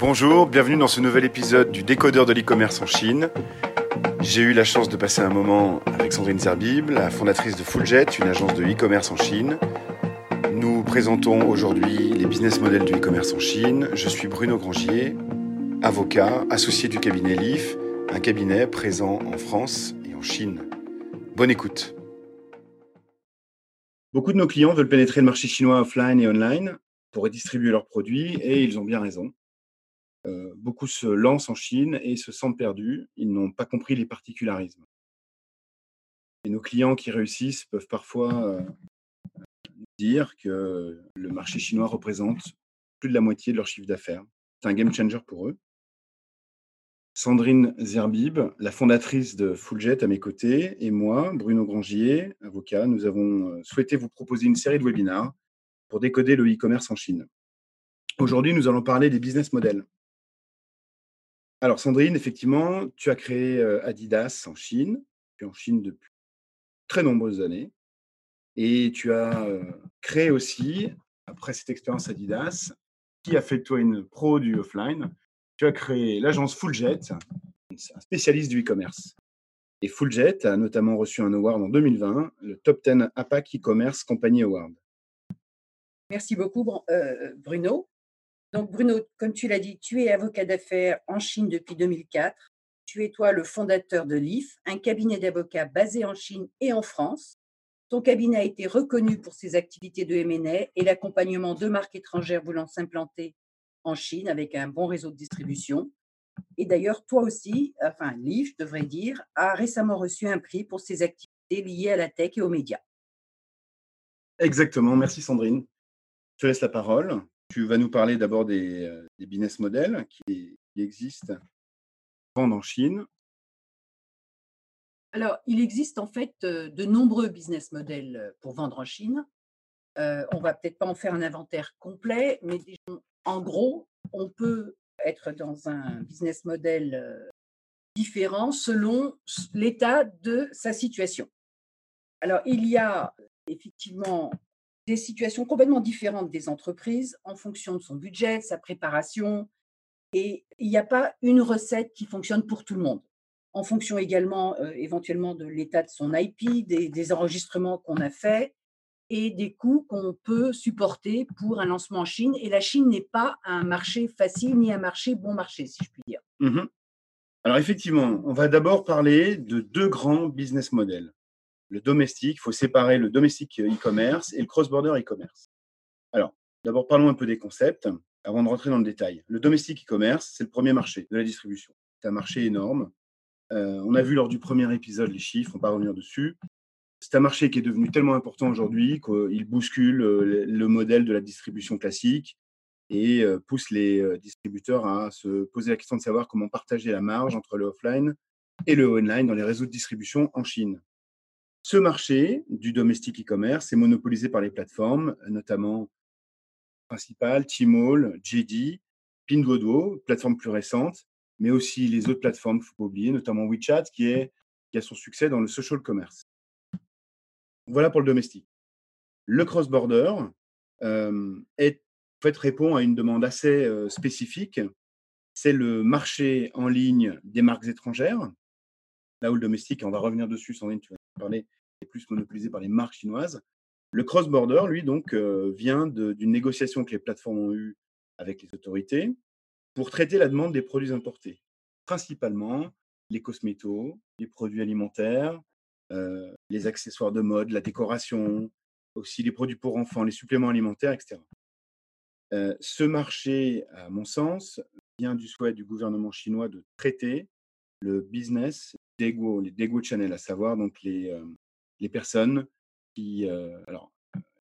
Bonjour, bienvenue dans ce nouvel épisode du décodeur de l'e-commerce en Chine. J'ai eu la chance de passer un moment avec Sandrine Zerbib, la fondatrice de Fulljet, une agence de e-commerce en Chine. Nous présentons aujourd'hui les business models du e-commerce en Chine. Je suis Bruno Grangier, avocat, associé du cabinet LIF, un cabinet présent en France et en Chine. Bonne écoute. Beaucoup de nos clients veulent pénétrer le marché chinois offline et online pour distribuer leurs produits et ils ont bien raison. Euh, beaucoup se lancent en Chine et se sentent perdus. Ils n'ont pas compris les particularismes. Et nos clients qui réussissent peuvent parfois euh, dire que le marché chinois représente plus de la moitié de leur chiffre d'affaires. C'est un game changer pour eux. Sandrine Zerbib, la fondatrice de Fulljet à mes côtés, et moi, Bruno Grangier, avocat, nous avons euh, souhaité vous proposer une série de webinars pour décoder le e-commerce en Chine. Aujourd'hui, nous allons parler des business models. Alors, Sandrine, effectivement, tu as créé Adidas en Chine, tu es en Chine depuis très nombreuses années, et tu as créé aussi, après cette expérience Adidas, qui a fait de toi une pro du offline, tu as créé l'agence Fulljet, un spécialiste du e-commerce. Et Fulljet a notamment reçu un award en 2020, le Top 10 APAC e-commerce Company Award. Merci beaucoup, euh, Bruno. Donc, Bruno, comme tu l'as dit, tu es avocat d'affaires en Chine depuis 2004. Tu es, toi, le fondateur de l'IF, un cabinet d'avocats basé en Chine et en France. Ton cabinet a été reconnu pour ses activités de M&A et l'accompagnement de marques étrangères voulant s'implanter en Chine avec un bon réseau de distribution. Et d'ailleurs, toi aussi, enfin, l'IF, je devrais dire, a récemment reçu un prix pour ses activités liées à la tech et aux médias. Exactement. Merci, Sandrine. Je te laisse la parole. Tu vas nous parler d'abord des, euh, business models qui, existent en Chine. Alors, il existe en fait euh, de nombreux business models euh, pour vendre en Chine. On on va peut-être pas en faire un inventaire complet, mais en gros, on peut être dans un business model différent selon l'état de sa situation. Alors, il y a effectivement des situations complètement différentes des entreprises en fonction de son budget, sa préparation. Et il n'y a pas une recette qui fonctionne pour tout le monde. En fonction également euh, éventuellement de l'état de son IP, des, enregistrements qu'on a faits et des coûts qu'on peut supporter pour un lancement en Chine. Et la Chine n'est pas un marché facile ni un marché bon marché, si je puis dire. Mmh Alors effectivement, on va d'abord parler de deux grands business models le domestique, il faut séparer le domestique e-commerce et le cross-border e-commerce. Alors, d'abord, parlons un peu des concepts avant de rentrer dans le détail. Le domestique e-commerce, c'est le premier marché de la distribution. C'est un marché énorme. Euh, on a vu lors du premier épisode les chiffres, on va pas revenir dessus. C'est un marché qui est devenu tellement important aujourd'hui qu'il bouscule euh, le modèle de la distribution classique et euh, pousse les distributeurs à se poser la question de savoir comment partager la marge entre le offline et le online dans les réseaux de distribution en Chine. Ce marché du domestique e-commerce est monopolisé par les plateformes, notamment principales, Tmall, JD, Pinduoduo, plateforme plus récente, mais aussi les autres plateformes qu'il ne faut pas oublier, notamment WeChat, qui, a son succès dans le social commerce. Voilà pour le domestique. Le cross-border euh, est, fait, répond à une demande assez euh, spécifique. C'est le marché en ligne des marques étrangères. Là où le domestique, on va revenir dessus, Sandrine, tu vas parler, est plus monopolisé par les marques chinoises. Le cross-border, lui, donc, euh, vient d'une négociation que les plateformes ont eue avec les autorités pour traiter la demande des produits importés, principalement les cosmétos, les produits alimentaires, euh, les accessoires de mode, la décoration, aussi les produits pour enfants, les suppléments alimentaires, etc. Euh, ce marché, à mon sens, vient du souhait du gouvernement chinois de traiter le business Daegu, les Daegu Channel, à savoir donc les, euh, les personnes qui. Euh, alors,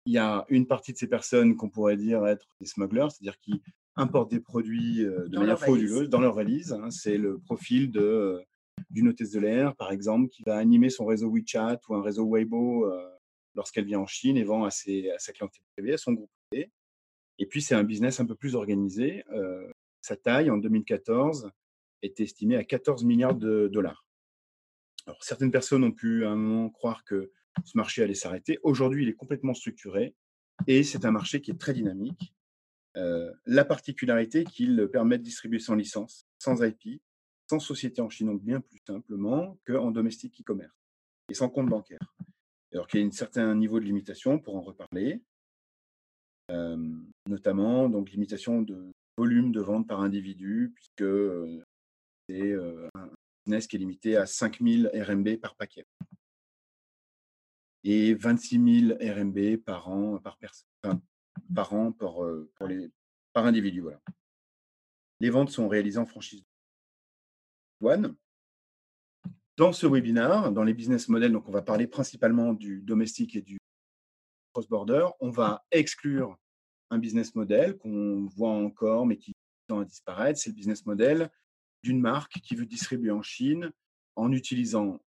il y a une partie de ces personnes qu'on pourrait dire être des smugglers, c'est-à-dire qui importent des produits euh, de manière frauduleuse dans leur valise. Hein. C'est le profil de, d'une hôtesse de l'air, par exemple, qui va animer son réseau WeChat ou un réseau Weibo lorsqu'elle vient en Chine et vend à, ses, à sa clientèle privée, à son groupe privé. Et puis, c'est un business un peu plus organisé. sa taille, en 2014, est estimée à 14 milliards de dollars. Alors, certaines personnes ont pu à un moment croire que ce marché allait s'arrêter. Aujourd'hui, il est complètement structuré et c'est un marché qui est très dynamique. la particularité qu'il permet de distribuer sans licence, sans IP, sans société en Chine, donc bien plus simplement qu'en domestique e-commerce et sans compte bancaire. Alors qu'il y a un certain niveau de limitation, pour en reparler, notamment donc limitation de volume de vente par individu, puisque c'est un business qui est limité à 5000 RMB par paquet et 26 000 RMB par an par personne, par an pour, pour les, par individu. Voilà. Les ventes sont réalisées en franchise douane. Dans ce webinaire, dans les business models, donc on va parler principalement du domestique et du cross-border. On va exclure un business model qu'on voit encore mais qui tend à disparaître. C'est le business model d'une marque qui veut distribuer en Chine en utilisant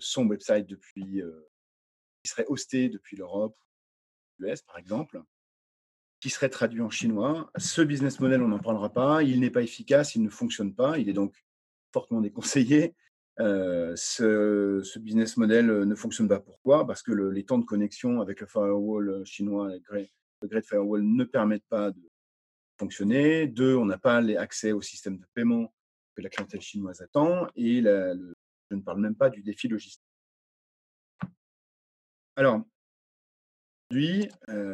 son website depuis, qui serait hosté depuis l'Europe, l'US par exemple, qui serait traduit en chinois. Ce business model, on n'en parlera pas. Il n'est pas efficace, il ne fonctionne pas. Il est donc fortement déconseillé. ce, business model ne fonctionne pas. Pourquoi? Parce que les temps de connexion avec le firewall chinois, le Great Firewall, ne permettent pas de fonctionner. Deux, on n'a pas accès au système de paiement la clientèle chinoise attend. Et je ne parle même pas du défi logistique. Alors, aujourd'hui,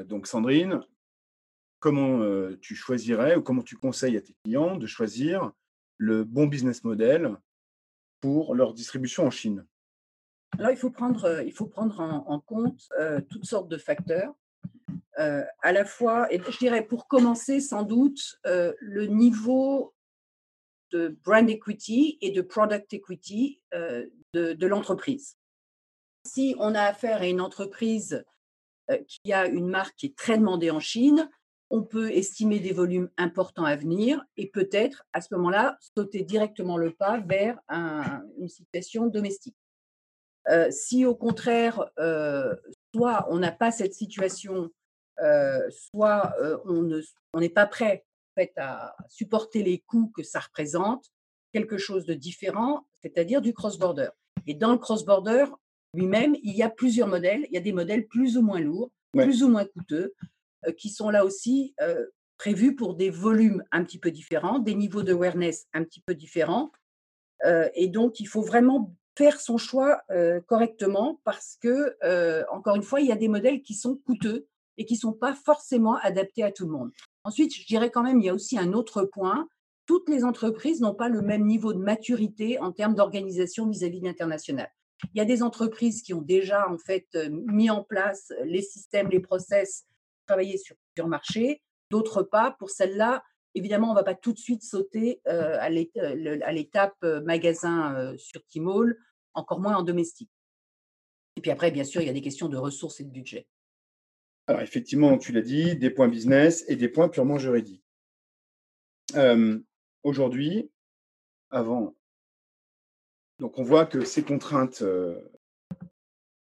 donc Sandrine, comment tu choisirais ou comment tu conseilles à tes clients de choisir le bon business model pour leur distribution en Chine? Alors, il faut prendre, il faut prendre en, compte toutes sortes de facteurs. à la fois, et je dirais pour commencer sans doute, le niveau de brand equity et de product equity de, l'entreprise. Si on a affaire à une entreprise qui a une marque qui est très demandée en Chine, on peut estimer des volumes importants à venir et peut-être à ce moment-là sauter directement le pas vers une situation domestique. si au contraire, soit on n'a pas cette situation, soit on n'est pas prêt fait, à supporter les coûts que ça représente, quelque chose de différent, c'est-à-dire du cross-border. Et dans le cross-border lui-même, il y a plusieurs modèles. Il y a des modèles plus ou moins lourds, plus ou moins coûteux, euh, qui sont là aussi euh, prévus pour des volumes un petit peu différents, des niveaux d'awareness un petit peu différents. Euh, et donc, il faut vraiment faire son choix correctement parce que, encore une fois, il y a des modèles qui sont coûteux et qui ne sont pas forcément adaptés à tout le monde. Ensuite, je dirais quand même, il y a aussi un autre point. Toutes les entreprises n'ont pas le même niveau de maturité en termes d'organisation vis-à-vis de l'international. Il y a des entreprises qui ont déjà en fait euh, mis en place les systèmes, les process, travaillé sur plusieurs marchés, d'autres pas. Pour celles-là, évidemment, on ne va pas tout de suite sauter euh, à l'étape euh, magasin sur Tmall, encore moins en domestique. Et puis après, bien sûr, il y a des questions de ressources et de budget. Alors effectivement, tu l'as dit, des points business et des points purement juridiques. Aujourd'hui, avant, donc on voit que ces contraintes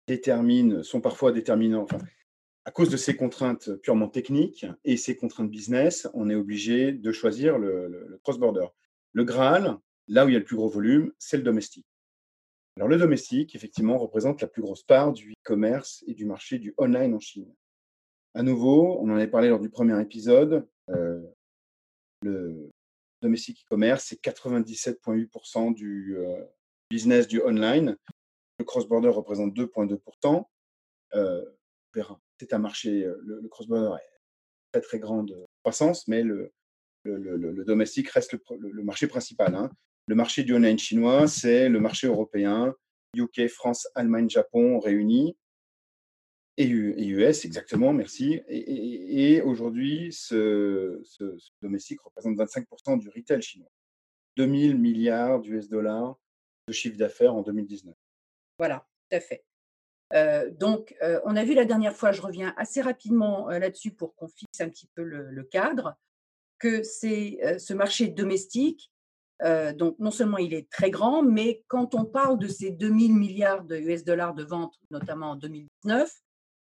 déterminent, sont parfois déterminantes. à cause de ces contraintes purement techniques et ces contraintes business, on est obligé de choisir le, le cross-border. Le Graal, là où il y a le plus gros volume, c'est le domestique. Alors le domestique, effectivement, représente la plus grosse part du e-commerce et du marché du online en Chine. À nouveau, on en avait parlé lors du premier épisode, euh, le domestique e-commerce, c'est 97,8% du euh, business du online. Le cross-border représente 2,2%. Euh, c'est un marché, le, cross-border est très très grande croissance, mais le, le, domestique reste le, marché principal. Hein. Le marché du online chinois, c'est le marché européen, UK, France, Allemagne, Japon réunis. Et, US, exactement, merci. Et, aujourd'hui, ce, domestique représente 25% du retail chinois. 2000 milliards d'US dollars de chiffre d'affaires en 2019. Voilà, tout à fait. Euh, donc, euh, on a vu la dernière fois, je reviens assez rapidement euh, là-dessus pour qu'on fixe un petit peu le, cadre, que c'est ce marché domestique. donc, non seulement il est très grand, mais quand on parle de ces 2000 milliards de US dollars de ventes, notamment en 2019,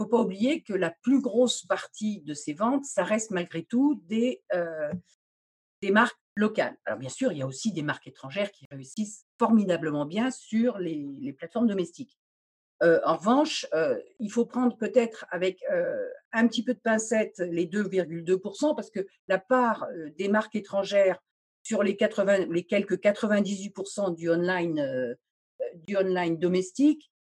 faut pas oublier que la plus grosse partie de ces ventes, ça reste malgré tout des, euh, des marques locales. Alors bien sûr, il y a aussi des marques étrangères qui réussissent formidablement bien sur les, plateformes domestiques. Euh, en revanche, euh, il faut prendre peut-être avec un petit peu de pincette les 2,2% parce que la part des marques étrangères sur les, 80, les quelques 98% du online, du online domestique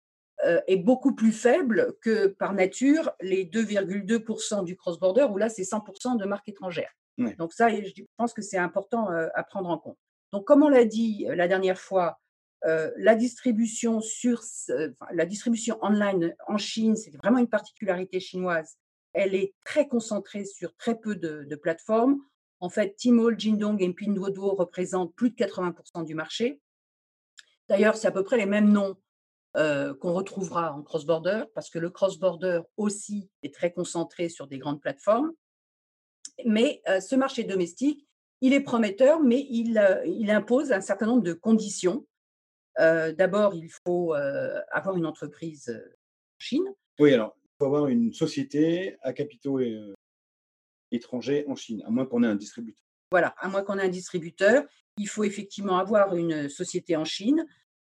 est beaucoup plus faible que par nature les 2,2% du cross-border où là c'est 100% de marques étrangères. Donc ça, je pense que c'est important à prendre en compte. Donc comme on l'a dit la dernière fois, la distribution sur la distribution online en Chine, c'est vraiment une particularité chinoise. Elle est très concentrée sur très peu de, plateformes. En fait, Tmall, Jingdong et Pinduoduo représentent plus de 80% du marché. D'ailleurs, c'est à peu près les mêmes noms qu'on retrouvera en cross-border, parce que le cross-border aussi est très concentré sur des grandes plateformes. Mais ce marché domestique, il est prometteur, mais il, il impose un certain nombre de conditions D'abord, il faut avoir une entreprise en Chine. Oui, alors, il faut avoir une société à capitaux étrangers en Chine, à moins qu'on ait un distributeur. Voilà, à moins qu'on ait un distributeur, il faut effectivement avoir une société en Chine.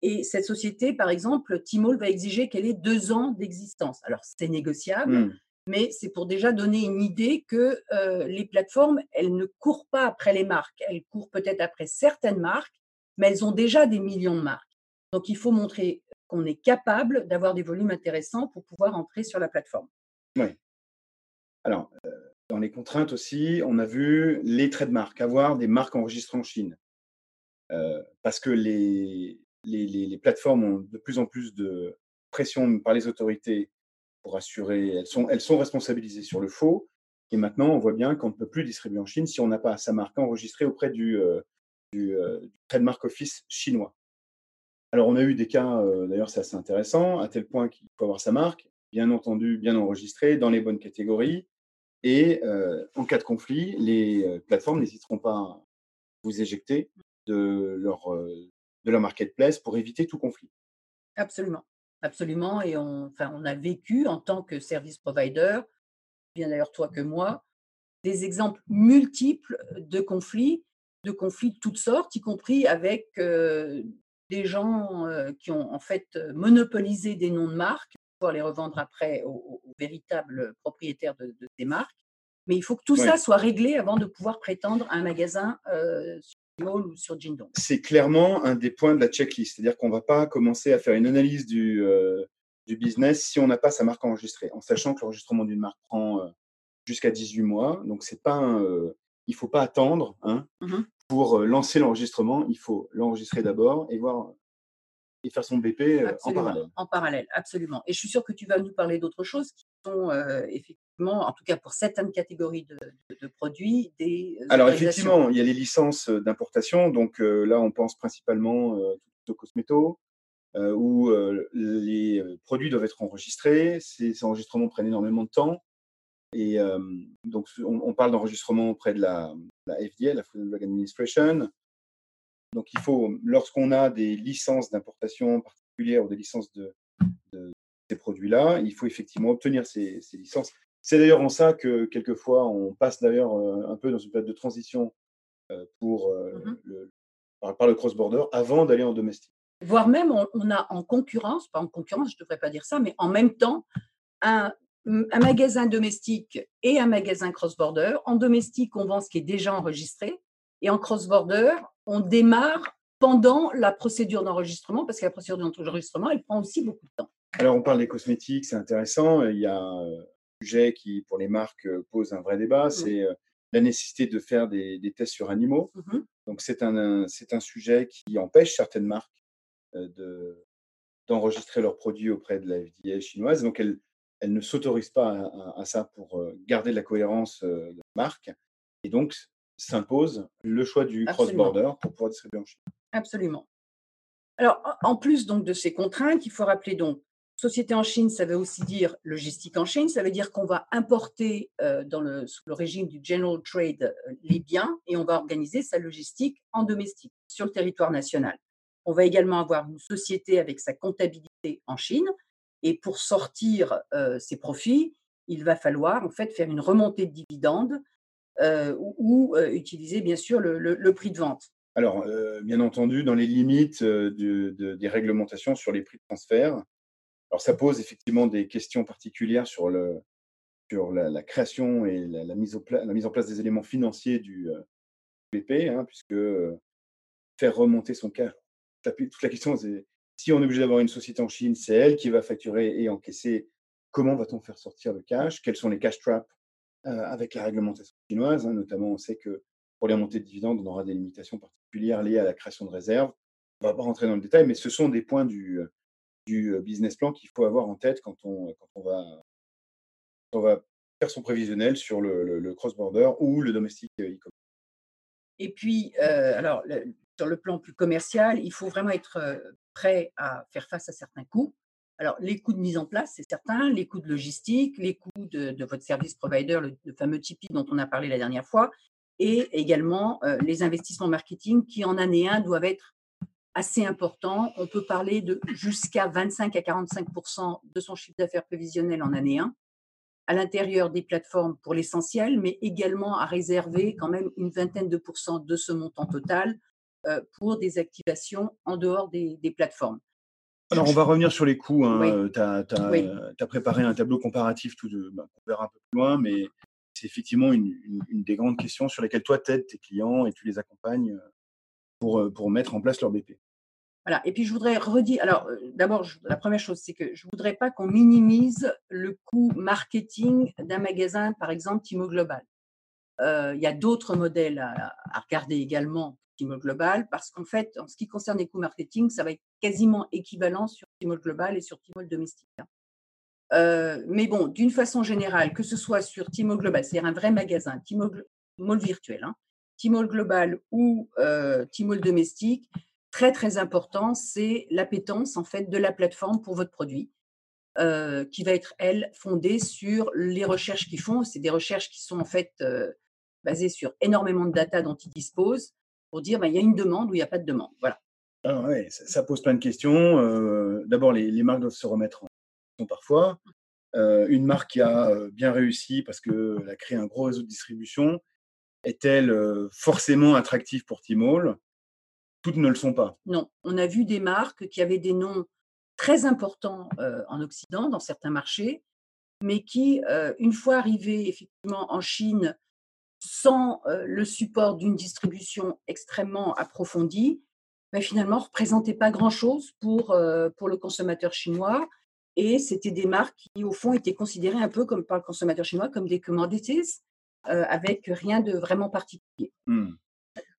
Et cette société, par exemple, Tmall va exiger qu'elle ait deux ans d'existence. Alors, c'est négociable, mmh. mais c'est pour déjà donner une idée que les plateformes, elles ne courent pas après les marques. Elles courent peut-être après certaines marques, mais elles ont déjà des millions de marques. Donc, il faut montrer qu'on est capable d'avoir des volumes intéressants pour pouvoir entrer sur la plateforme. Oui. Alors, euh, dans les contraintes aussi, on a vu les traits de marque, avoir des marques enregistrées en Chine. Euh, parce que les, les, plateformes ont de plus en plus de pression par les autorités pour assurer, elles sont, responsabilisées sur le faux. Et maintenant, on voit bien qu'on ne peut plus distribuer en Chine si on n'a pas sa marque enregistrée auprès du, euh, du, du trademark office chinois. Alors, on a eu des cas, d'ailleurs, c'est assez intéressant, à tel point qu'il faut avoir sa marque, bien entendu, bien enregistrée, dans les bonnes catégories. Et en cas de conflit, les plateformes n'hésiteront pas à vous éjecter de leur, de leur marketplace pour éviter tout conflit. Absolument, absolument. Et on, enfin, on a vécu en tant que service provider, bien d'ailleurs toi que moi, des exemples multiples de conflits, de conflits de toutes sortes, y compris avec des gens qui ont en fait monopolisé des noms de marques pour les revendre après aux, véritables propriétaires de, ces marques. Mais il faut que tout ça soit réglé avant de pouvoir prétendre à un magasin Ou sur. C'est clairement un des points de la checklist. C'est-à-dire qu'on ne va pas commencer à faire une analyse du, du business si on n'a pas sa marque enregistrée, en sachant que l'enregistrement d'une marque prend jusqu'à 18 mois. Donc, c'est pas il ne faut pas attendre hein, mmh pour lancer l'enregistrement, il faut l'enregistrer d'abord et voir et faire son BP en parallèle. En parallèle, absolument. Et je suis sûre que tu vas nous parler d'autres choses qui sont effectivement, en tout cas pour certaines catégories de, produits, des. Alors effectivement, il y a les licences d'importation. Donc là, on pense principalement aux cosmétos, où les produits doivent être enregistrés. Ces, ces enregistrements prennent énormément de temps. Et donc, on, parle d'enregistrement auprès de la, FDA, la Food and Drug Administration. Donc, il faut, lorsqu'on a des licences d'importation particulières ou des licences de, ces produits-là, il faut effectivement obtenir ces, licences. C'est d'ailleurs en ça que quelquefois on passe d'ailleurs un peu dans une période de transition pour mmh le, par, le cross-border avant d'aller en domestique. Voire même on, a en concurrence, pas en concurrence, je ne devrais pas dire ça, mais en même temps un, un magasin domestique et un magasin cross-border. En domestique, on vend ce qui est déjà enregistré. Et en cross-border, on démarre pendant la procédure d'enregistrement, parce que la procédure d'enregistrement, elle prend aussi beaucoup de temps. Alors, on parle des cosmétiques, c'est intéressant. Il y a un sujet qui, pour les marques, pose un vrai débat, c'est la nécessité de faire des, tests sur animaux. Mmh Donc, c'est un, un sujet qui empêche certaines marques de, d'enregistrer leurs produits auprès de la FDA chinoise. Donc, elles, elle ne s'autorise pas à, ça pour garder la cohérence de la marque. Et donc, s'impose le choix du cross-border pour pouvoir distribuer en Chine. Absolument. Alors, en plus donc de ces contraintes, il faut rappeler donc société en Chine, ça veut aussi dire logistique en Chine. Ça veut dire qu'on va importer dans le, sous le régime du general trade les biens et on va organiser sa logistique en domestique sur le territoire national. On va également avoir une société avec sa comptabilité en Chine et pour sortir ces profits, il va falloir en fait faire une remontée de dividendes ou, utiliser bien sûr le, prix de vente. Alors, bien entendu, dans les limites des réglementations sur les prix de transfert, Alors, ça pose effectivement des questions particulières sur, la, création et la, mise en place des éléments financiers du BP, hein, puisque faire remonter son cash, toute la question, c'est si on est obligé d'avoir une société en Chine, c'est elle qui va facturer et encaisser. Comment va-t-on faire sortir le cash? Quels sont les cash traps avec la réglementation chinoise hein? Notamment, on sait que pour les montées de dividendes, on aura des limitations particulières liées à la création de réserves. On ne va pas rentrer dans le détail, mais ce sont des points du, du business plan qu'il faut avoir en tête quand on, va, faire son prévisionnel sur le, cross-border ou le domestique e-commerce. Et puis, alors, sur le plan plus commercial, il faut vraiment être prêt à faire face à certains coûts. Alors, les coûts de mise en place, c'est certain, les coûts de logistique, les coûts de, votre service provider, le, fameux Tipeee dont on a parlé la dernière fois, et également les investissements marketing qui, en année 1, doivent être assez importants. On peut parler de jusqu'à 25 à 45 de son chiffre d'affaires prévisionnel en année 1 à l'intérieur des plateformes pour l'essentiel, mais également à réserver quand même une vingtaine de pourcents de ce montant total pour des activations en dehors des, plateformes. Alors, on va revenir sur les coûts. Hein. Tu as, préparé un tableau comparatif, tout de, bah, on verra un peu plus loin, mais c'est effectivement une, des grandes questions sur lesquelles toi t'aides tes clients et tu les accompagnes pour, pour mettre en place leur BP. Voilà. Et puis, je voudrais redire. Alors, d'abord, la première chose, c'est que je ne voudrais pas qu'on minimise le coût marketing d'un magasin, par exemple, Timo Global. Il y a d'autres modèles à, regarder également Global, parce qu'en fait, en ce qui concerne les coûts marketing, ça va être quasiment équivalent sur Tmall Global et sur Tmall Domestique. Hein. Euh, mais bon, d'une façon générale, que ce soit sur Tmall Global, c'est-à-dire un vrai magasin, Mall virtuel, hein, Global ou euh, Domestique, très très important, c'est l'appétence en fait de la plateforme pour votre produit. Euh, qui va être, elle, fondée sur les recherches qu'ils font. C'est des recherches qui sont en fait basées sur énormément de data dont ils disposent, pour dire bah, il y a une demande ou il n'y a pas de demande. Voilà. Ouais, ça, pose plein de questions. Euh, d'abord, les, marques doivent se remettre en question parfois. Euh, une marque qui a euh, bien réussi parce qu'elle a créé un gros réseau de distribution, est-elle forcément attractive pour Tmall? Toutes ne le sont pas. Non, on a vu des marques qui avaient des noms très importants en Occident, dans certains marchés, mais qui, une fois arrivées effectivement en Chine, sans le support d'une distribution extrêmement approfondie, ben, finalement, ne représentaient pas grand-chose pour, pour le consommateur chinois. Et c'était des marques qui, au fond, étaient considérées un peu comme par le consommateur chinois comme des commodities, avec rien de vraiment particulier. Mmh.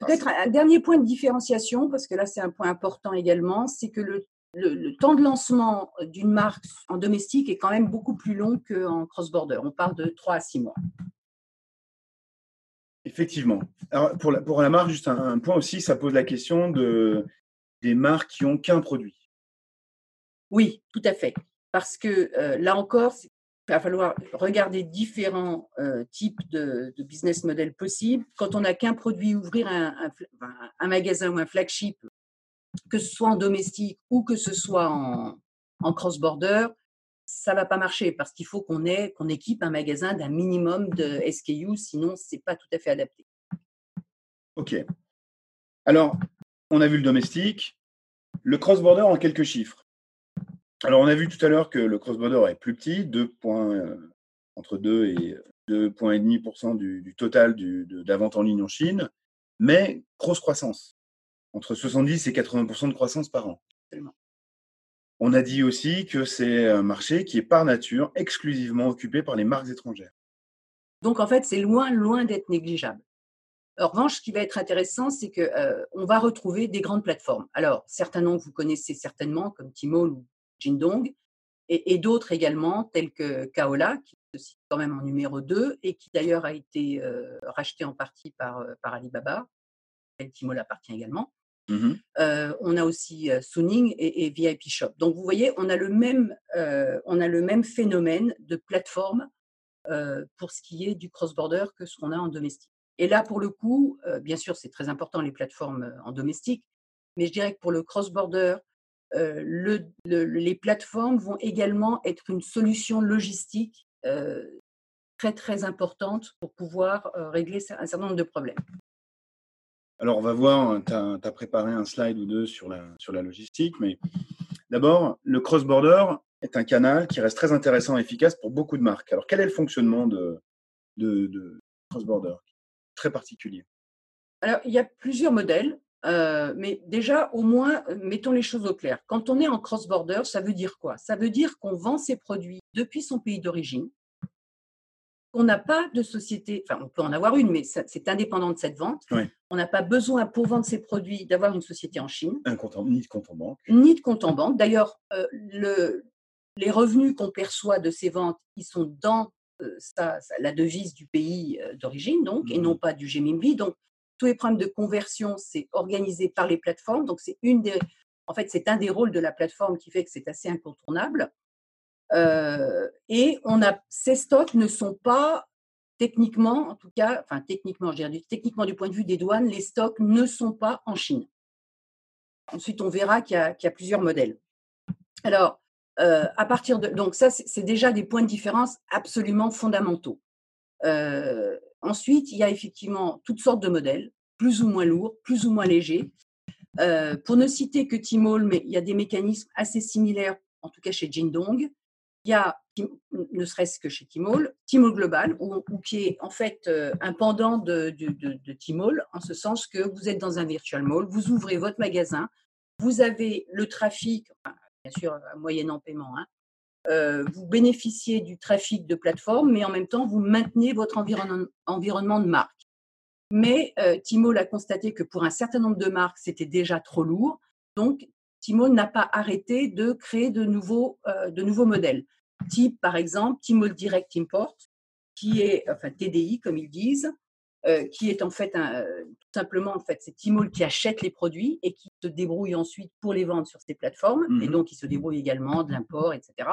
Peut-être un dernier point de différenciation, parce que là, c'est un point important également, c'est que le, le, temps de lancement d'une marque en domestique est quand même beaucoup plus long qu'en cross-border. On parle de 3 à 6 mois. Effectivement. Alors, pour, la, pour la marque, juste un, point aussi, ça pose la question de, des marques qui n'ont qu'un produit. Oui, tout à fait. Parce que euh, là encore, il va falloir regarder différents euh, types de, business models possibles. Quand on n'a qu'un produit, ouvrir un, un, magasin ou un flagship, que ce soit en domestique ou que ce soit en, en cross-border, ça va pas marcher parce qu'il faut qu'on équipe un magasin d'un minimum de SKU, sinon c'est pas tout à fait adapté. Ok. Alors, on a vu le domestique, le cross-border en quelques chiffres. Alors, on a vu tout à l'heure que le cross-border est plus petit, 2 points, euh, entre 2 et 2,5% du, du total du, de, vente en ligne en Chine, mais grosse croissance, entre 70 et 80% de croissance par an. On a dit aussi que c'est un marché qui est par nature exclusivement occupé par les marques étrangères. Donc en fait, c'est loin, loin d'être négligeable. En revanche, ce qui va être intéressant, c'est qu'on euh, va retrouver des grandes plateformes. Alors, certains noms que vous connaissez certainement, comme Tmall ou Jindong, et, d'autres également, tels que Kaola, qui se situe quand même en numéro 2 et qui d'ailleurs a été euh, racheté en partie par, euh, par Alibaba. Tmall appartient également. Mmh on a aussi Suning et, VIP Shop. Donc vous voyez, on a le même, on a le même phénomène de plateforme pour ce qui est du cross-border que ce qu'on a en domestique. Et là, pour le coup, bien sûr, c'est très important les plateformes en domestique, mais je dirais que pour le cross-border, les plateformes vont également être une solution logistique très très importante pour pouvoir régler un certain nombre de problèmes. Alors, on va voir, tu as, préparé un slide ou deux sur la, sur la logistique, mais d'abord, le cross-border, est un canal qui reste très intéressant et efficace pour beaucoup de marques. Alors, quel est le fonctionnement de, de, cross-border? Très particulier. Alors, il y a plusieurs modèles, euh, mais déjà, au moins, mettons les choses au clair. Quand on est en cross-border, ça veut dire quoi? Ça veut dire qu'on vend ses produits depuis son pays d'origine, qu'on n'a pas de société, enfin, on peut en avoir une, mais c'est indépendant de cette vente. On n'a pas besoin, pour vendre ses produits, d'avoir une société en Chine. Un compte ni de compte en banque. Ni de compte en banque. D'ailleurs, euh, le, les revenus qu'on perçoit de ces ventes, ils sont dans euh, la devise du pays euh, d'origine, donc, et non mmh. pas du GMB. Donc, tous les problèmes de conversion, c'est organisé par les plateformes. Donc, c'est une des, en fait, c'est un des rôles de la plateforme qui fait que c'est assez incontournable. Euh, et on a, ces stocks ne sont pas techniquement, en tout cas, enfin techniquement, je dirais, techniquement du point de vue des douanes, les stocks ne sont pas en Chine. Ensuite, on verra qu'il y, a plusieurs modèles. Alors, euh, à partir de donc ça c'est déjà des points de différence absolument fondamentaux. Euh, ensuite, il y a effectivement toutes sortes de modèles, plus ou moins lourds, plus ou moins légers. Pour ne citer que Tmall, mais il y a des mécanismes assez similaires, en tout cas chez Jindong. Il y a, ne serait-ce que chez Tmall, Tmall Global, ou, qui est en fait un pendant de, de, Tmall, en ce sens que vous êtes dans un virtual mall, vous ouvrez votre magasin, vous avez le trafic, bien sûr, moyennant paiement. Hein. Euh, vous bénéficiez du trafic de plateforme, mais en même temps, vous maintenez votre environnement, de marque. Mais euh, Timo l'a constaté que pour un certain nombre de marques, c'était déjà trop lourd. Donc, Timo n'a pas arrêté de créer de nouveaux, euh, de nouveaux modèles. Type, par exemple, Timo Direct Import, qui est, enfin TDI, comme ils disent, euh, qui est en fait un, tout simplement en fait c'est Tmall qui achète les produits et qui se débrouille ensuite pour les vendre sur ces plateformes et mmh donc il se débrouille également de l'import etc.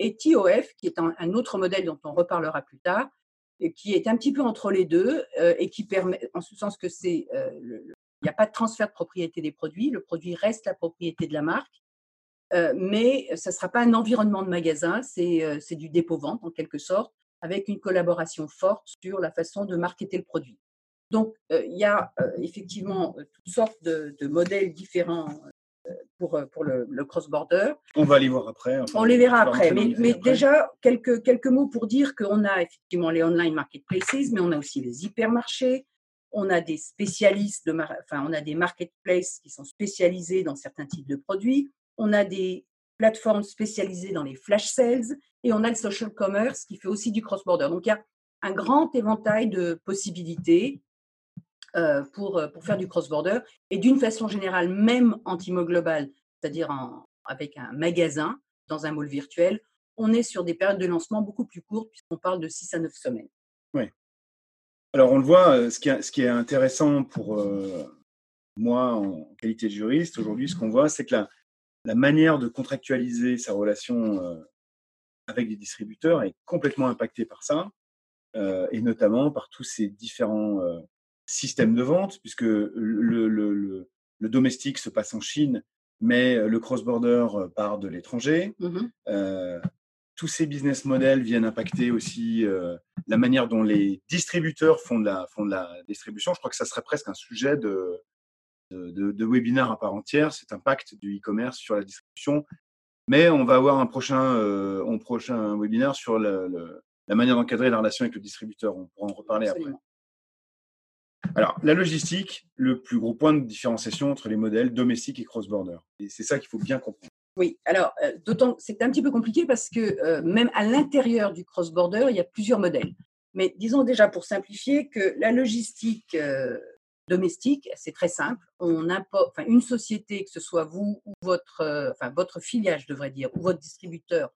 Et TOF qui est un, autre modèle dont on reparlera plus tard et qui est un petit peu entre les deux euh, et qui permet en ce sens que c'est euh, il n'y a pas de transfert de propriété des produits, le produit reste la propriété de la marque, mais ça ne sera pas un environnement de magasin, c'est du dépôt-vente en quelque sorte avec une collaboration forte sur la façon de marketer le produit. Donc, euh, il y a euh, effectivement euh, toutes sortes de, modèles différents pour, pour le, cross-border. On va les voir après. on les verra après. Mais, mais déjà, quelques, quelques mots pour dire qu'on a effectivement les online marketplaces, mais on a aussi les hypermarchés. On a des spécialistes, de enfin, on a des marketplaces qui sont spécialisés dans certains types de produits. On a des plateformes spécialisées dans les flash sales et on a le social commerce qui fait aussi du cross-border. Donc, il y a un grand éventail de possibilités euh, pour, euh, pour faire du cross-border. Et d'une façon générale, même en Timo Global, c'est-à-dire avec un magasin dans un mall virtuel, on est sur des périodes de lancement beaucoup plus courtes puisqu'on parle de 6 à 9 semaines. Oui. Alors, on le voit, euh, ce qui est, ce qui est intéressant pour moi en qualité de juriste aujourd'hui, ce qu'on voit, c'est que la, la manière de contractualiser sa relation avec des distributeurs est complètement impacté par ça, euh, et notamment par tous ces différents euh, systèmes de vente, puisque le, le, le, domestique se passe en Chine, mais le cross-border euh, part de l'étranger. Mmh tous ces business models viennent impacter aussi la manière dont les distributeurs font de, la, font de la distribution. Je crois que ça serait presque un sujet de, de, de webinaire à part entière, cet impact du e-commerce sur la distribution mais on va avoir un prochain, euh, un prochain webinaire sur la manière d'encadrer la relation avec le distributeur. On pourra en reparler après. Alors, la logistique, le plus gros point de différenciation entre les modèles domestiques et cross-border. Et c'est ça qu'il faut bien comprendre. Oui, alors, euh, d'autant c'est un petit peu compliqué parce que euh, même à l'intérieur du cross-border, il y a plusieurs modèles. Mais disons déjà pour simplifier que la logistique domestique, c'est très simple. On importe, enfin, une société, que ce soit vous ou votre, euh, enfin, votre filiale, je devrais dire, ou votre distributeur,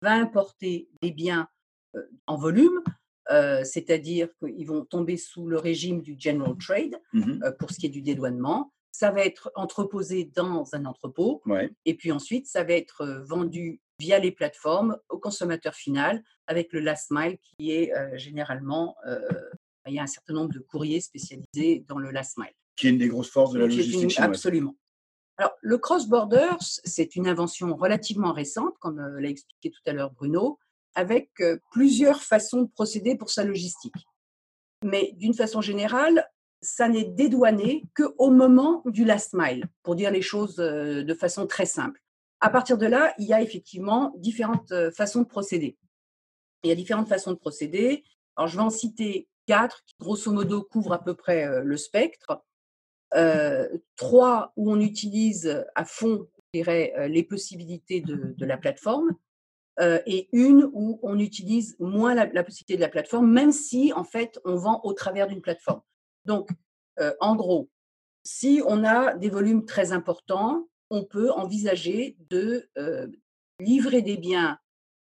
va importer des biens euh, en volume, euh, c'est-à-dire qu'ils vont tomber sous le régime du general trade mmh pour ce qui est du dédouanement. Ça va être entreposé dans un entrepôt, et puis ensuite, ça va être vendu via les plateformes au consommateur final avec le last mile qui est généralement il y a un certain nombre de courriers spécialisés dans le last mile. Qui est une des grosses forces de la logistique chinoise. Absolument. Alors, le cross-border, c'est une invention relativement récente, comme euh, l'a expliqué tout à l'heure Bruno, avec euh, plusieurs façons de procéder pour sa logistique. Mais d'une façon générale, ça n'est dédouané qu'au moment du last mile, pour dire les choses euh, de façon très simple. à partir de là, il y a effectivement différentes façons de procéder. Il y a différentes façons de procéder. Alors, je vais en citer quatre qui, grosso modo, couvrent à peu près le spectre. trois où on utilise à fond je les possibilités de, la plateforme. et une où on utilise moins la, possibilité de la plateforme, même si en fait on vend au travers d'une plateforme. Donc, en gros, si on a des volumes très importants, on peut envisager de livrer des biens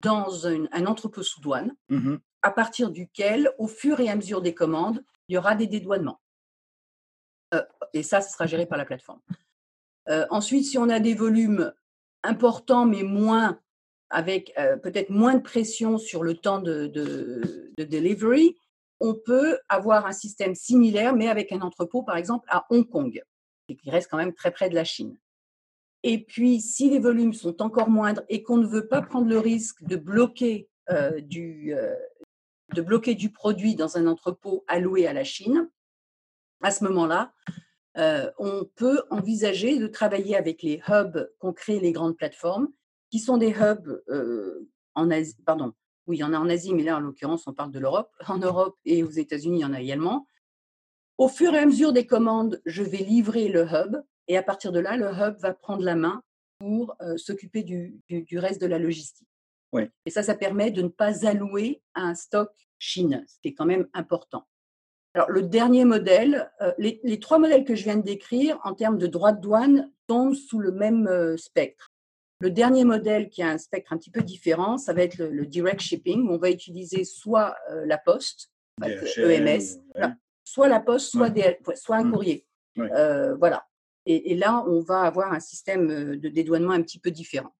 dans un, entrepôt sous douane, mmh à partir duquel, au fur et à mesure des commandes, il y aura des dédouanements. et ça, ce sera géré par la plateforme. ensuite, si on a des volumes importants, mais moins, avec peut-être moins de pression sur le temps de, de, de delivery, on peut avoir un système similaire, mais avec un entrepôt, par exemple, à Hong Kong, qui reste quand même très près de la Chine. Et puis, si les volumes sont encore moindres et qu'on ne veut pas prendre le risque de bloquer, euh, du, euh, du produit dans un entrepôt alloué à la Chine, à ce moment-là, euh, on peut envisager de travailler avec les hubs qu'ont créés les grandes plateformes, qui sont des hubs en Asie, pardon, oui, il y en a en Asie, mais là, en l'occurrence, on parle de l'Europe. En Europe et aux États-Unis, il y en a également. Au fur et à mesure des commandes, je vais livrer le hub et à partir de là, le hub va prendre la main pour euh, s'occuper du, reste de la logistique. Ouais. Et ça, ça permet de ne pas allouer un stock Chine, ce qui est quand même important. Alors, le dernier modèle, euh, les, trois modèles que je viens de décrire en termes de droits de douane tombent sous le même euh, spectre. Le dernier modèle qui a un spectre un petit peu différent, ça va être le, direct shipping, où on va utiliser soit euh, la poste, EMS, e soit la poste, soit, soit un mmh. courrier. Euh, voilà. Et, là, on va avoir un système euh, de dédouanement un petit peu différent.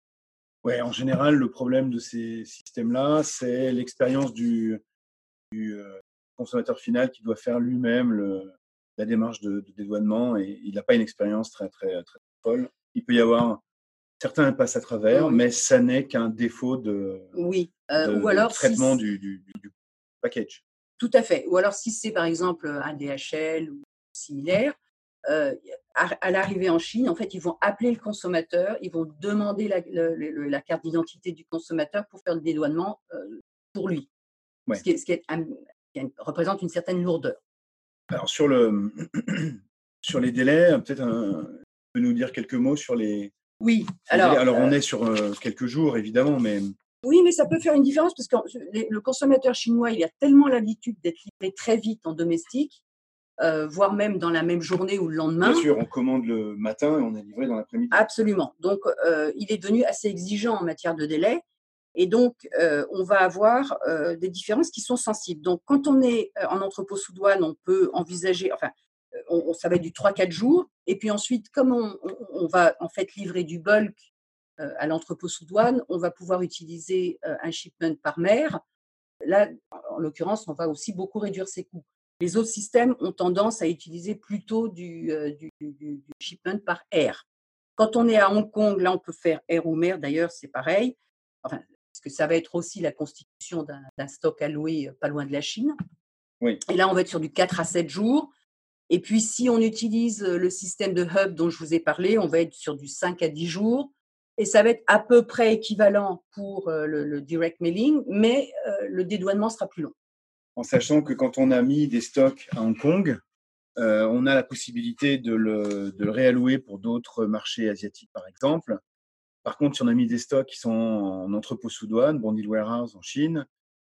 Ouais, en général, le problème de ces systèmes-là, c'est l'expérience du, consommateur final qui doit faire lui-même la démarche de, dédouanement et il n'a pas une expérience très, très, très folle. Il peut y avoir Certains passent à travers, mais ça n'est qu'un défaut de, oui. Euh, ou alors traitement du, du, package. Tout à fait. Ou alors si c'est par exemple un DHL ou similaire, euh, à, l'arrivée en Chine, en fait, ils vont appeler le consommateur, ils vont demander la, la carte d'identité du consommateur pour faire le dédouanement euh, pour lui, ce, qui, ce qui, représente une certaine lourdeur. Alors sur, le, sur les délais, peut-être peut nous dire quelques mots sur les, oui. Alors, alors on euh est sur euh, quelques jours, évidemment, mais. Oui, mais ça peut faire une différence parce que le consommateur chinois, il a tellement l'habitude d'être livré très vite en domestique, euh, voire même dans la même journée ou le lendemain. Bien sûr, on commande le matin et on est livré dans l'après-midi. Absolument. Donc, il est devenu assez exigeant en matière de délai. Et donc, on va avoir des différences qui sont sensibles. Donc, quand on est en entrepôt sous douane, on peut envisager, enfin, on, ça va être du 3-4 jours. Et puis ensuite, comme on, va en fait livrer du bulk euh, à l'entrepôt sous douane, on va pouvoir utiliser euh, un shipment par mer. Là, en l'occurrence, on va aussi beaucoup réduire ses coûts. Les autres systèmes ont tendance à utiliser plutôt du, euh, shipment par air. Quand on est à Hong Kong, là, on peut faire air ou mer. D'ailleurs, c'est pareil. Enfin, parce que ça va être aussi la constitution d'un stock alloué pas loin de la Chine. Oui. Et là, on va être sur du 4 à 7 jours. Et puis, si on utilise le système de hub dont je vous ai parlé, on va être sur du 5 à 10 jours. Et ça va être à peu près équivalent pour le, direct mailing, mais le dédouanement sera plus long. En sachant que quand on a mis des stocks à Hong Kong, on a la possibilité de le, de le réallouer pour d'autres marchés asiatiques, par exemple. Par contre, si on a mis des stocks qui sont en entrepôt sous douane, bonded warehouse en Chine,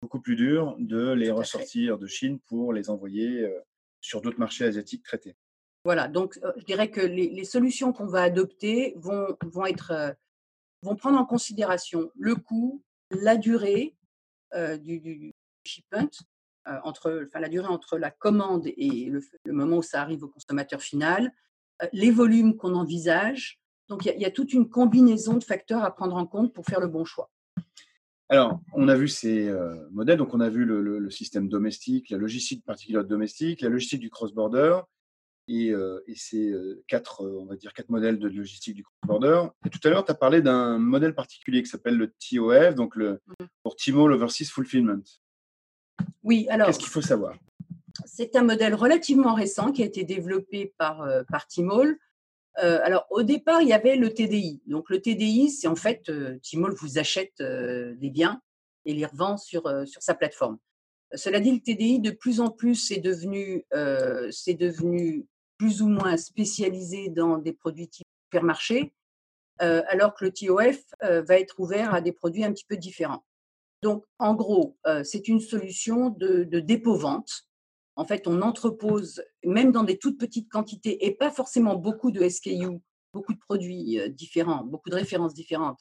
beaucoup plus dur de les ressortir de Chine pour les envoyer sur d'autres marchés asiatiques traités. Voilà, donc je dirais que les, solutions qu'on va adopter vont, vont, être, vont prendre en considération le coût, la durée du, shipment, entre, enfin, la durée entre la commande et le, moment où ça arrive au consommateur final, les volumes qu'on envisage. Donc il y, a toute une combinaison de facteurs à prendre en compte pour faire le bon choix. Alors, on a vu ces euh, modèles, donc on a vu le, système domestique, la logistique particulière domestique, la logistique du cross-border et, euh, ces euh, quatre, on va dire, quatre modèles de logistique du cross-border. Et tout à l'heure, tu as parlé d'un modèle particulier qui s'appelle le TOF, donc le, mmh pour Tmall Overseas Fulfillment. Oui, alors. Qu'est-ce qu'il faut savoir? C'est un modèle relativement récent qui a été développé par, par Tmall alors, au départ, il y avait le TDI. Donc, le TDI, c'est en fait, Timol vous achète des biens et les revend sur, sur sa plateforme. Cela dit, le TDI, de plus en plus, c'est devenu, devenu plus ou moins spécialisé dans des produits type supermarché, alors que le TOF va être ouvert à des produits un petit peu différents. Donc, en gros, c'est une solution de, de dépôt-vente. En fait, on entrepose, même dans des toutes petites quantités, et pas forcément beaucoup de SKU, beaucoup de produits différents, beaucoup de références différentes,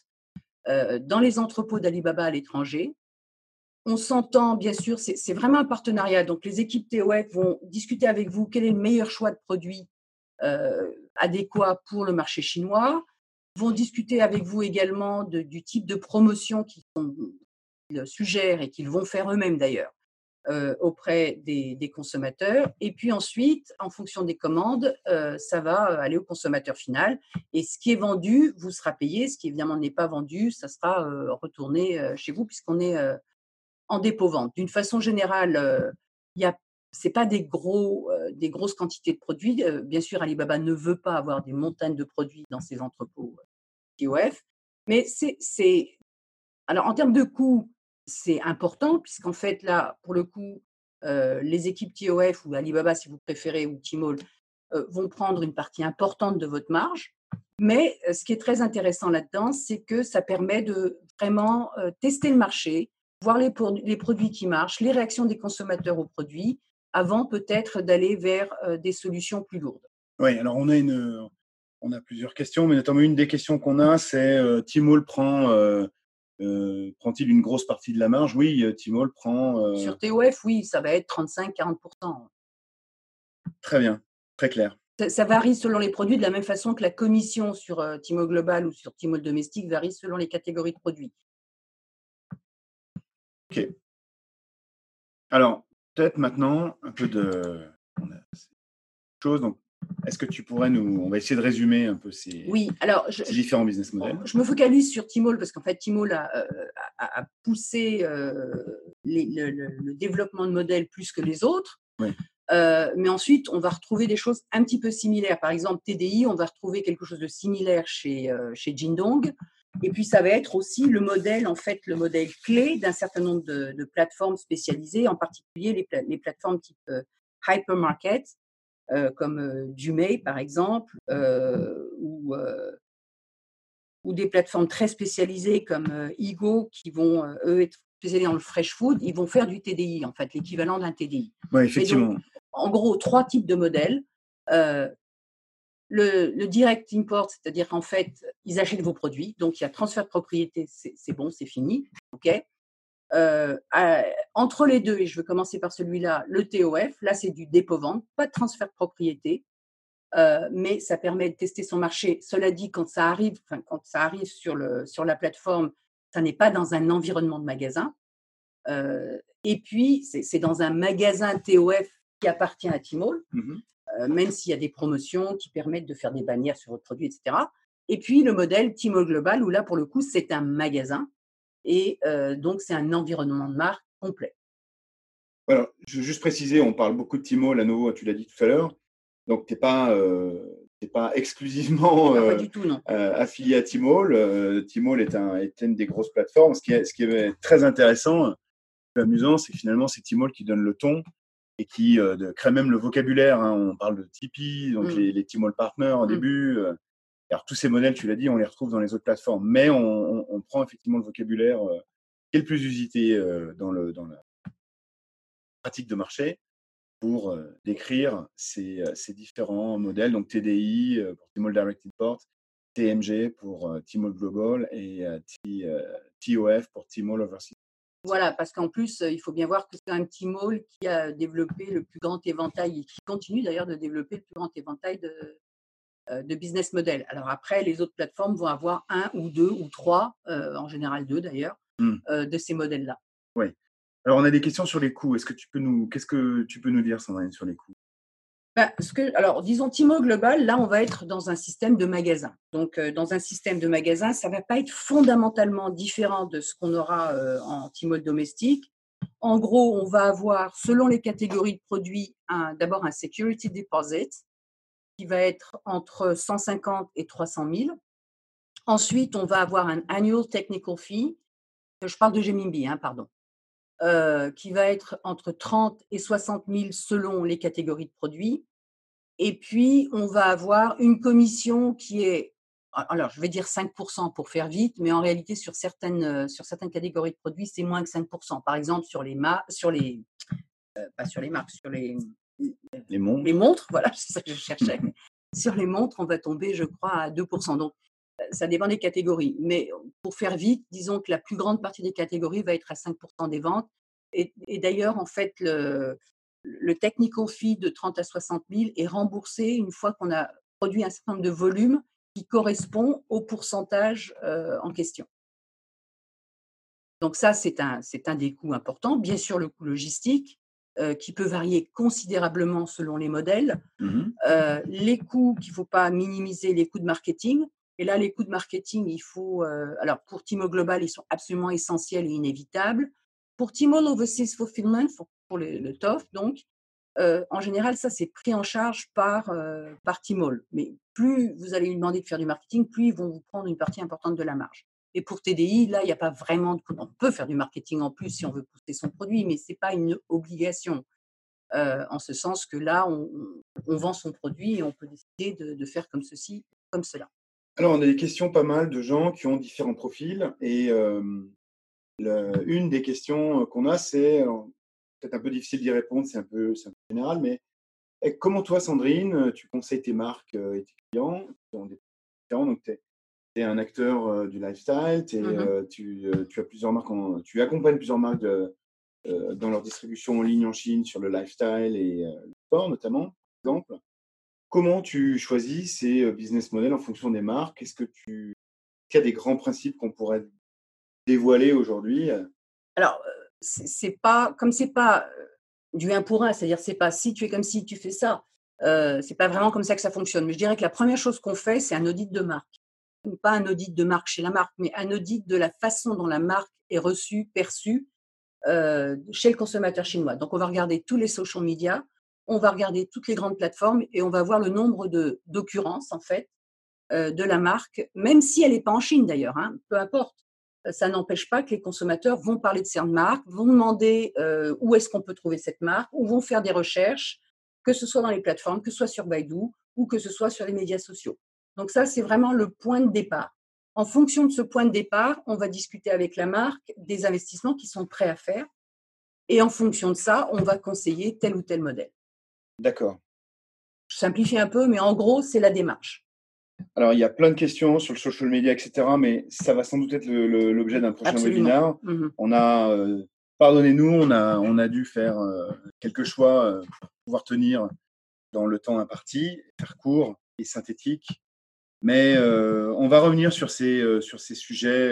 dans les entrepôts d'Alibaba à l'étranger. On s'entend, bien sûr, c'est vraiment un partenariat. Donc, les équipes TOF vont discuter avec vous quel est le meilleur choix de produit adéquat pour le marché chinois, vont discuter avec vous également du type de promotion qu'ils suggèrent et qu'ils vont faire eux-mêmes d'ailleurs auprès des, consommateurs. Et puis ensuite, en fonction des commandes, ça va aller au consommateur final. Et ce qui est vendu vous sera payé. Ce qui évidemment n'est pas vendu, ça sera retourné chez vous puisqu'on est en dépôt-vente. D'une façon générale, il y a c'est pas des gros, des grosses quantités de produits. bien sûr, Alibaba ne veut pas avoir des montagnes de produits dans ses entrepôts TOF, mais c'est, alors en termes de coûts, c'est important puisqu'en fait là, pour le coup, les équipes TOF ou Alibaba, si vous préférez, ou Tmall, vont prendre une partie importante de votre marge. Mais ce qui est très intéressant là-dedans, c'est que ça permet de vraiment tester le marché, voir les, produits qui marchent, les réactions des consommateurs aux produits, avant peut-être d'aller vers des solutions plus lourdes. Oui, alors on a, plusieurs questions, mais notamment une des questions qu'on a, c'est euh, prend, euh, prend-il une grosse partie de la marge? Oui, Timol prend. Sur TOF, oui, ça va être 35-40%. Très bien, très clair. Ça, varie selon les produits, de la même façon que la commission sur Timol Global ou sur Timol Domestique varie selon les catégories de produits. Ok. Alors, peut-être maintenant un peu de choses. Donc, est-ce que tu pourrais nous, on va essayer de résumer un peu ces, oui, alors différents business models. Je me focalise sur Timol parce qu'en fait Timol a, euh, poussé euh, le, développement de modèles plus que les autres. Euh, mais ensuite, on va retrouver des choses un petit peu similaires. Par exemple, TDI, on va retrouver quelque chose de similaire chez, chez Jindong. Et puis, ça va être aussi le modèle, en fait, le modèle clé d'un certain nombre de, plateformes spécialisées, en particulier les, les plateformes type euh, hypermarket, euh, comme euh, par exemple, euh, ou, ou des plateformes très spécialisées comme Ego, qui vont, eux, être spécialisés dans le fresh food, ils vont faire du TDI, en fait, l'équivalent d'un TDI. Oui, effectivement. en gros, trois types de modèles le, direct import, c'est-à-dire qu'en fait, ils achètent vos produits, donc il y a transfert de propriété, c'est bon, c'est fini, ok. Euh, entre les deux, et je vais commencer par celui-là, le TOF, là c'est du dépôt-vente, pas de transfert de propriété, euh, mais ça permet de tester son marché. Cela dit, quand ça arrive, quand ça arrive sur, le, sur la plateforme, ça n'est pas dans un environnement de magasin. Euh, et puis, c'est dans un magasin TOF qui appartient à Tmall. Mmh euh, même s'il y a des promotions qui permettent de faire des bannières sur votre produit, etc. Et puis le modèle Timo Global, où là, pour le coup, c'est un magasin et donc c'est un environnement de marque complet. Alors, je veux juste préciser, on parle beaucoup de Timo, à nouveau, tu l'as dit tout à l'heure. Donc, tu n'es pas, euh, pas exclusivement affilié à Tmall. Tmall est, un, est une des grosses plateformes. Ce qui est, ce qui est très intéressant, amusant, c'est que finalement, c'est Tmall qui donne le ton et qui euh, crée même le vocabulaire. Hein. On parle de Tipeee, donc mmh. les, les Timol Partners au mmh. début. Euh. alors tous ces modèles, tu l'as dit, on les retrouve dans les autres plateformes, mais on, prend effectivement le vocabulaire euh, qui est le plus usité dans, le, dans la pratique de marché pour décrire ces, ces, différents modèles. Donc TDI pour Timol Direct Import, TMG pour Timol Global et TOF pour Timol Overseas voilà, parce qu'en plus, il faut bien voir que c'est un petit mall qui a développé le plus grand éventail et qui continue d'ailleurs de développer le plus grand éventail de, de business model. Alors après, les autres plateformes vont avoir un ou deux ou trois, en général deux d'ailleurs, mmh. de ces modèles-là. Oui. Alors on a des questions sur les coûts. Est-ce que tu peux nous, qu'est-ce que tu peux nous dire, Sandrine, sur les coûts? Bah, que, alors, disons Timo Global, là, on va être dans un système de magasin. Donc, euh, dans un système de magasin, ça ne va pas être fondamentalement différent de ce qu'on aura euh, en Timo domestique. En gros, on va avoir, selon les catégories de produits, d'abord un security deposit. qui va être entre 150 et 300 000. Ensuite, on va avoir un annual technical fee, je parle de Gemimbi, hein, pardon, euh, qui va être entre 30 et 60 000 selon les catégories de produits. Et puis, on va avoir une commission qui est, alors je vais dire 5% pour faire vite, mais en réalité, sur certaines, euh, sur certaines catégories de produits, c'est moins que 5%. Par exemple, sur les, sur les euh, pas sur les marques, sur les, les montres. Les montres, voilà, c'est ça que je cherchais. sur les montres, on va tomber, je crois, à 2%. Donc, ça dépend des catégories. Mais pour faire vite, disons que la plus grande partie des catégories va être à 5% des ventes. Et, d'ailleurs, en fait, le, le technical fee de 30 à 60 000 est remboursé une fois qu'on a produit un certain nombre de volumes qui correspond au pourcentage euh, en question. Donc ça, c'est un, un des coûts importants. Bien sûr, le coût logistique, euh, qui peut varier considérablement selon les modèles. Mmh euh, les coûts qu'il ne faut pas minimiser, les coûts de marketing. Et là, les coûts de marketing, il faut. Euh, alors, pour Timo Global, ils sont absolument essentiels et inévitables. Pour Timo Overseas Fulfillment, pour le, le TOF, donc, euh, en général, ça, c'est pris en charge par, euh, par. Mais plus vous allez lui demander de faire du marketing, plus ils vont vous prendre une partie importante de la marge. Et pour TDI, là, il n'y a pas vraiment de. On peut faire du marketing en plus si on veut pousser son produit, mais ce n'est pas une obligation. en ce sens que là, on, vend son produit et on peut décider de, de faire comme ceci, comme cela. Alors, on a des questions pas mal de gens qui ont différents profils. Et une des questions qu'on a, c'est peut-être un peu difficile d'y répondre, c'est un, peu, général, mais eh, comment toi, Sandrine, tu conseilles tes marques et tes clients qui ont des différents Donc, tu es, un acteur du lifestyle, mmh tu, as plusieurs marques, tu accompagnes plusieurs marques dans leur distribution en ligne en Chine sur le lifestyle et le sport, notamment, par exemple. Comment tu choisis ces business models en fonction des marques? Est-ce que tu y a des grands principes qu'on pourrait dévoiler aujourd'hui Alors, c'est pas comme c'est pas du 1 pour 1, c'est-à-dire c'est pas si tu es comme si tu fais ça. Euh, c'est pas vraiment comme ça que ça fonctionne. Mais je dirais que la première chose qu'on fait, c'est un audit de marque. Pas un audit de marque chez la marque, mais un audit de la façon dont la marque est reçue, perçue chez le consommateur chinois. Donc, on va regarder tous les social media, on va regarder toutes les grandes plateformes et on va voir le nombre d'occurrences en fait euh, de la marque, même si elle n'est pas en Chine d'ailleurs, hein, peu importe. Euh, ça n'empêche pas que les consommateurs vont parler de cette marque, vont demander euh, où est-ce qu'on peut trouver cette marque, ou vont faire des recherches, que ce soit dans les plateformes, que ce soit sur Baidu ou que ce soit sur les médias sociaux. Donc ça, c'est vraiment le point de départ. En fonction de ce point de départ, on va discuter avec la marque des investissements qui sont prêts à faire. Et en fonction de ça, on va conseiller tel ou tel modèle. D'accord. Je simplifie un peu, mais en gros, c'est la démarche. Alors, il y a plein de questions sur le social media, etc., mais ça va sans doute être l'objet d'un prochain webinaire. Mmh on a, euh, pardonnez-nous, on a, on a dû faire euh, quelques choix euh, pour pouvoir tenir dans le temps imparti, faire court et synthétique. Mais on va revenir sur ces, sur ces sujets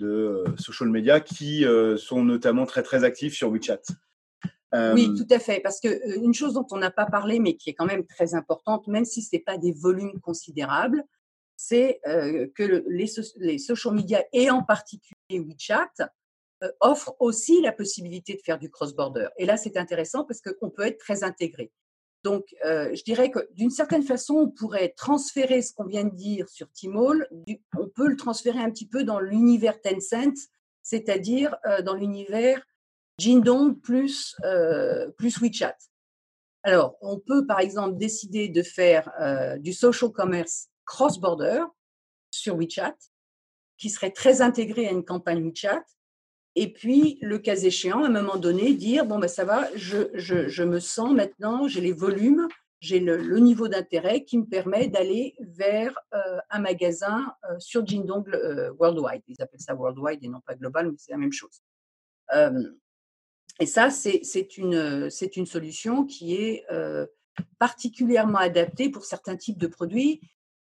de social media qui sont notamment très, très actifs sur WeChat. Oui, tout à fait. Parce qu'une chose dont on n'a pas parlé, mais qui est quand même très importante, même si ce n'est pas des volumes considérables, c'est que les, les, social media et en particulier WeChat offrent aussi la possibilité de faire du cross-border. Et là, c'est intéressant parce qu'on peut être très intégré. Donc, je dirais que d'une certaine façon, on pourrait transférer ce qu'on vient de dire sur Tmall, on peut le transférer un petit peu dans l'univers Tencent, c'est-à-dire dans l'univers Jindong plus, euh, plus WeChat. Alors, on peut par exemple décider de faire euh, du social commerce cross-border sur WeChat, qui serait très intégré à une campagne WeChat. Et puis, le cas échéant, à un moment donné, dire bon ben ça va, je, je, me sens maintenant, j'ai les volumes, j'ai le, niveau d'intérêt qui me permet d'aller vers euh, un magasin sur Jindong Worldwide. Ils appellent ça Worldwide et non pas global, mais c'est la même chose. Et ça, c'est une, une solution qui est particulièrement adaptée pour certains types de produits.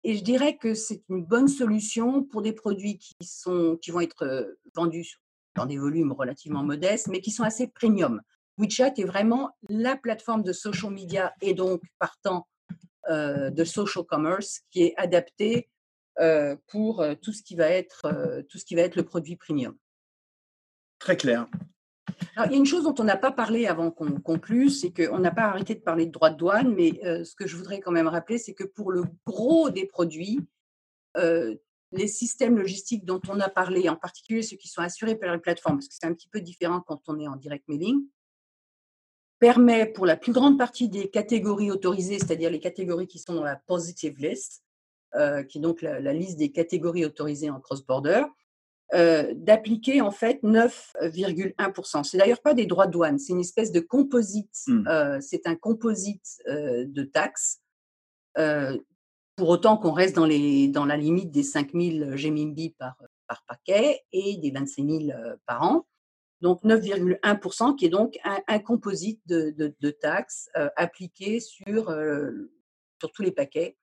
Et je dirais que c'est une bonne solution pour des produits qui, sont, qui vont être vendus dans des volumes relativement modestes, mais qui sont assez premium. WeChat est vraiment la plateforme de social media et donc partant de social commerce qui est adaptée pour tout ce qui va être tout ce qui va être le produit premium. Très clair. Il y a une chose dont on n'a pas parlé avant qu'on conclue, c'est qu'on n'a pas arrêté de parler de droits de douane, mais euh, ce que je voudrais quand même rappeler, c'est que pour le gros des produits, euh, les systèmes logistiques dont on a parlé, en particulier ceux qui sont assurés par les plateformes, parce que c'est un petit peu différent quand on est en direct mailing, permet pour la plus grande partie des catégories autorisées, c'est-à-dire les catégories qui sont dans la positive list, euh, qui est donc la, liste des catégories autorisées en cross-border, euh, d'appliquer en fait 9,1%. C'est d'ailleurs pas des droits de douane, c'est une espèce de composite, mmh. euh, c'est un composite de taxes, pour autant qu'on reste dans, les, dans la limite des 5000 GMB par, par paquet et des 25 000 par an. Donc 9,1%, qui est donc un, composite de, taxes appliqué sur, sur tous les paquets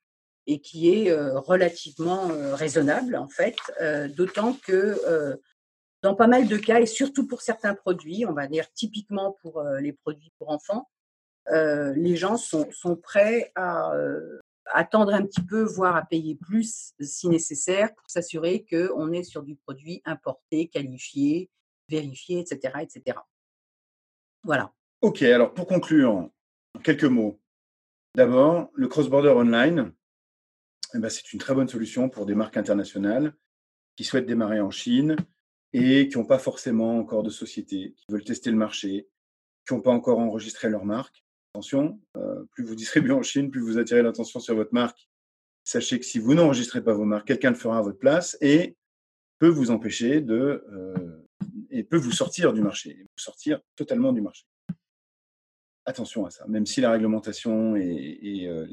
et qui est relativement raisonnable en fait, d'autant que dans pas mal de cas, et surtout pour certains produits, on va dire typiquement pour les produits pour enfants, les gens sont, sont prêts à attendre un petit peu, voire à payer plus si nécessaire pour s'assurer qu'on est sur du produit importé, qualifié, vérifié, etc. etc. Voilà. Ok, alors pour conclure, quelques mots. D'abord, le cross-border online, eh ben, c'est une très bonne solution pour des marques internationales qui souhaitent démarrer en Chine et qui n'ont pas forcément encore de société, qui veulent tester le marché, qui n'ont pas encore enregistré leur marque. Attention, euh, plus vous distribuez en Chine, plus vous attirez l'attention sur votre marque. Sachez que si vous n'enregistrez pas vos marques, quelqu'un le fera à votre place et peut vous empêcher de euh, et peut vous sortir du marché, vous sortir totalement du marché. Attention à ça, même si la réglementation est, euh,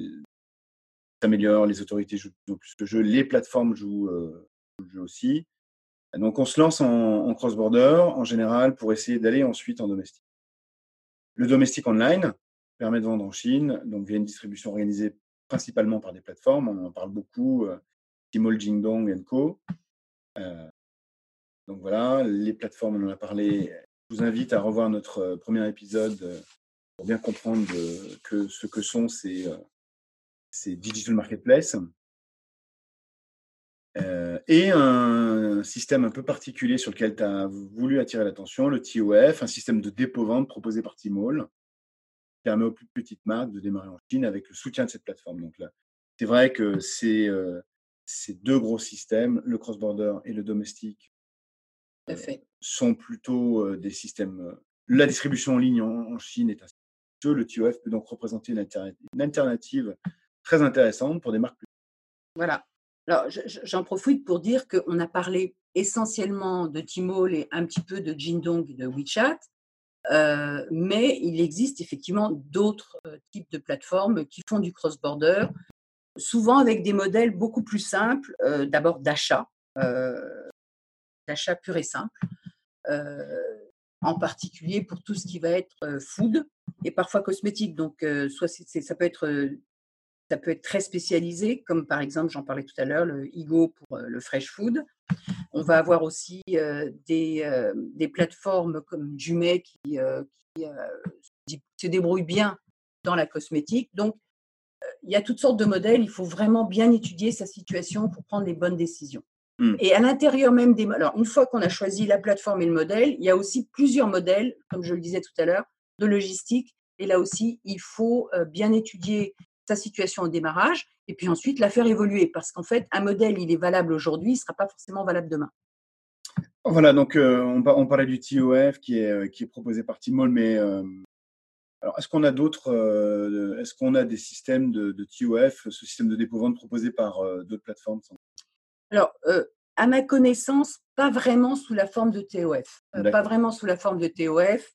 s'améliore, les autorités jouent plus le jeu, les plateformes jouent, euh, aussi. Donc on se lance en, cross-border en général pour essayer d'aller ensuite en domestique. Le domestique online permet de vendre en Chine, donc via une distribution organisée principalement par des plateformes. On en parle beaucoup, euh, Tmall, Jingdong Co. Euh, donc voilà, les plateformes, on en a parlé. Je vous invite à revoir notre euh, premier épisode pour bien comprendre que ce que sont ces, c'est Digital Marketplace. Euh, et un système un peu particulier sur lequel tu as voulu attirer l'attention, le TOF, un système de dépôt-vente proposé par Tmall, qui permet aux plus petites marques de démarrer en Chine avec le soutien de cette plateforme. Donc là, c'est vrai que c'est euh, ces deux gros systèmes, le cross-border et le domestique, euh, sont plutôt des systèmes. la distribution en ligne en, Chine est un le TOF peut donc représenter une alternative très intéressante pour des marques. Voilà. Alors, j'en profite pour dire qu'on a parlé essentiellement de Tmall et un petit peu de Jindong et de WeChat, euh, mais il existe effectivement d'autres euh, types de plateformes qui font du cross-border, souvent avec des modèles beaucoup plus simples, euh, d'abord d'achat, d'achat pur et simple, en particulier pour tout ce qui va être food et parfois cosmétique. Donc, ça peut être ça peut être très spécialisé, comme par exemple, j'en parlais tout à l'heure, le Igo pour euh, le fresh food. On va avoir aussi euh, des, euh, des, plateformes comme Jumet qui, qui se débrouillent bien dans la cosmétique. Donc, il y a toutes sortes de modèles. Il faut vraiment bien étudier sa situation pour prendre les bonnes décisions. Hmm. Et à l'intérieur même des... Alors, une fois qu'on a choisi la plateforme et le modèle, il y a aussi plusieurs modèles, comme je le disais tout à l'heure, de logistique. Et là aussi, il faut bien étudier sa situation au démarrage et puis ensuite la faire évoluer parce qu'en fait, un modèle, il est valable aujourd'hui, il ne sera pas forcément valable demain. Voilà, donc euh, on, parlait du TOF qui est, euh, qui est proposé par Timol, mais euh, alors est-ce qu'on a d'autres, est-ce qu'on a des systèmes de, TOF, ce système de dépôt-vente proposé par d'autres plateformes Alors, à ma connaissance, pas vraiment sous la forme de TOF. pas vraiment sous la forme de TOF.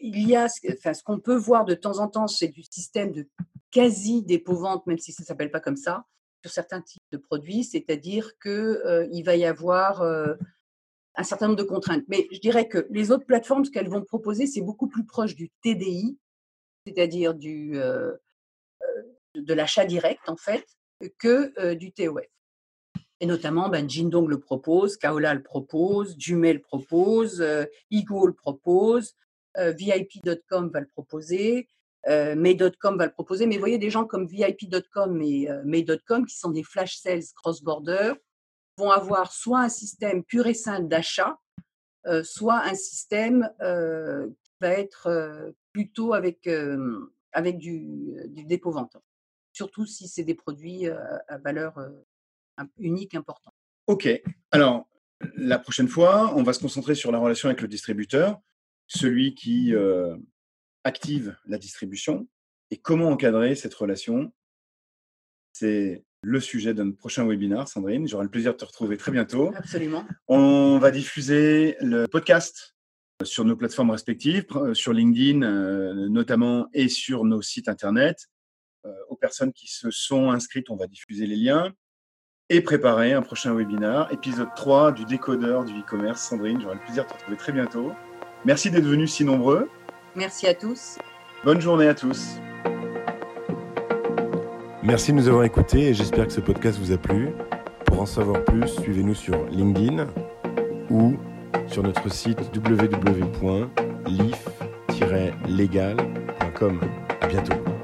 il y a, enfin, ce qu'on peut voir de temps en temps, c'est du système de quasi dépôt-vente, même si ça ne s'appelle pas comme ça, sur certains types de produits, c'est-à-dire qu'il euh, va y avoir euh, un certain nombre de contraintes. Mais je dirais que les autres plateformes, ce qu'elles vont proposer, c'est beaucoup plus proche du TDI, c'est-à-dire du, euh, de l'achat direct, en fait, que du TOF. Et notamment, ben, Jindong le propose, Kaola le propose, Jumet le propose, Igo le propose, VIP.com va le proposer, euh, May.com va le proposer, mais vous voyez des gens comme VIP.com et euh, May.com qui sont des flash sales cross-border vont avoir soit un système pur et simple d'achat, soit un système qui va être plutôt avec, avec du, du dépôt-vente. Surtout si c'est des produits à valeur unique importante. OK. Alors, la prochaine fois, on va se concentrer sur la relation avec le distributeur, celui qui active la distribution et comment encadrer cette relation. C'est le sujet d'un prochain webinaire, Sandrine. J'aurai le plaisir de te retrouver très bientôt. Absolument. On va diffuser le podcast sur nos plateformes respectives, sur LinkedIn notamment et sur nos sites internet. Aux personnes qui se sont inscrites, on va diffuser les liens et préparer un prochain webinaire, épisode 3 du décodeur du e-commerce. Sandrine, j'aurai le plaisir de te retrouver très bientôt. Merci d'être venus si nombreux. Merci à tous. Bonne journée à tous. Merci de nous avoir écoutés et j'espère que ce podcast vous a plu. Pour en savoir plus, suivez-nous sur LinkedIn ou sur notre site www.lif-legal.com. À bientôt.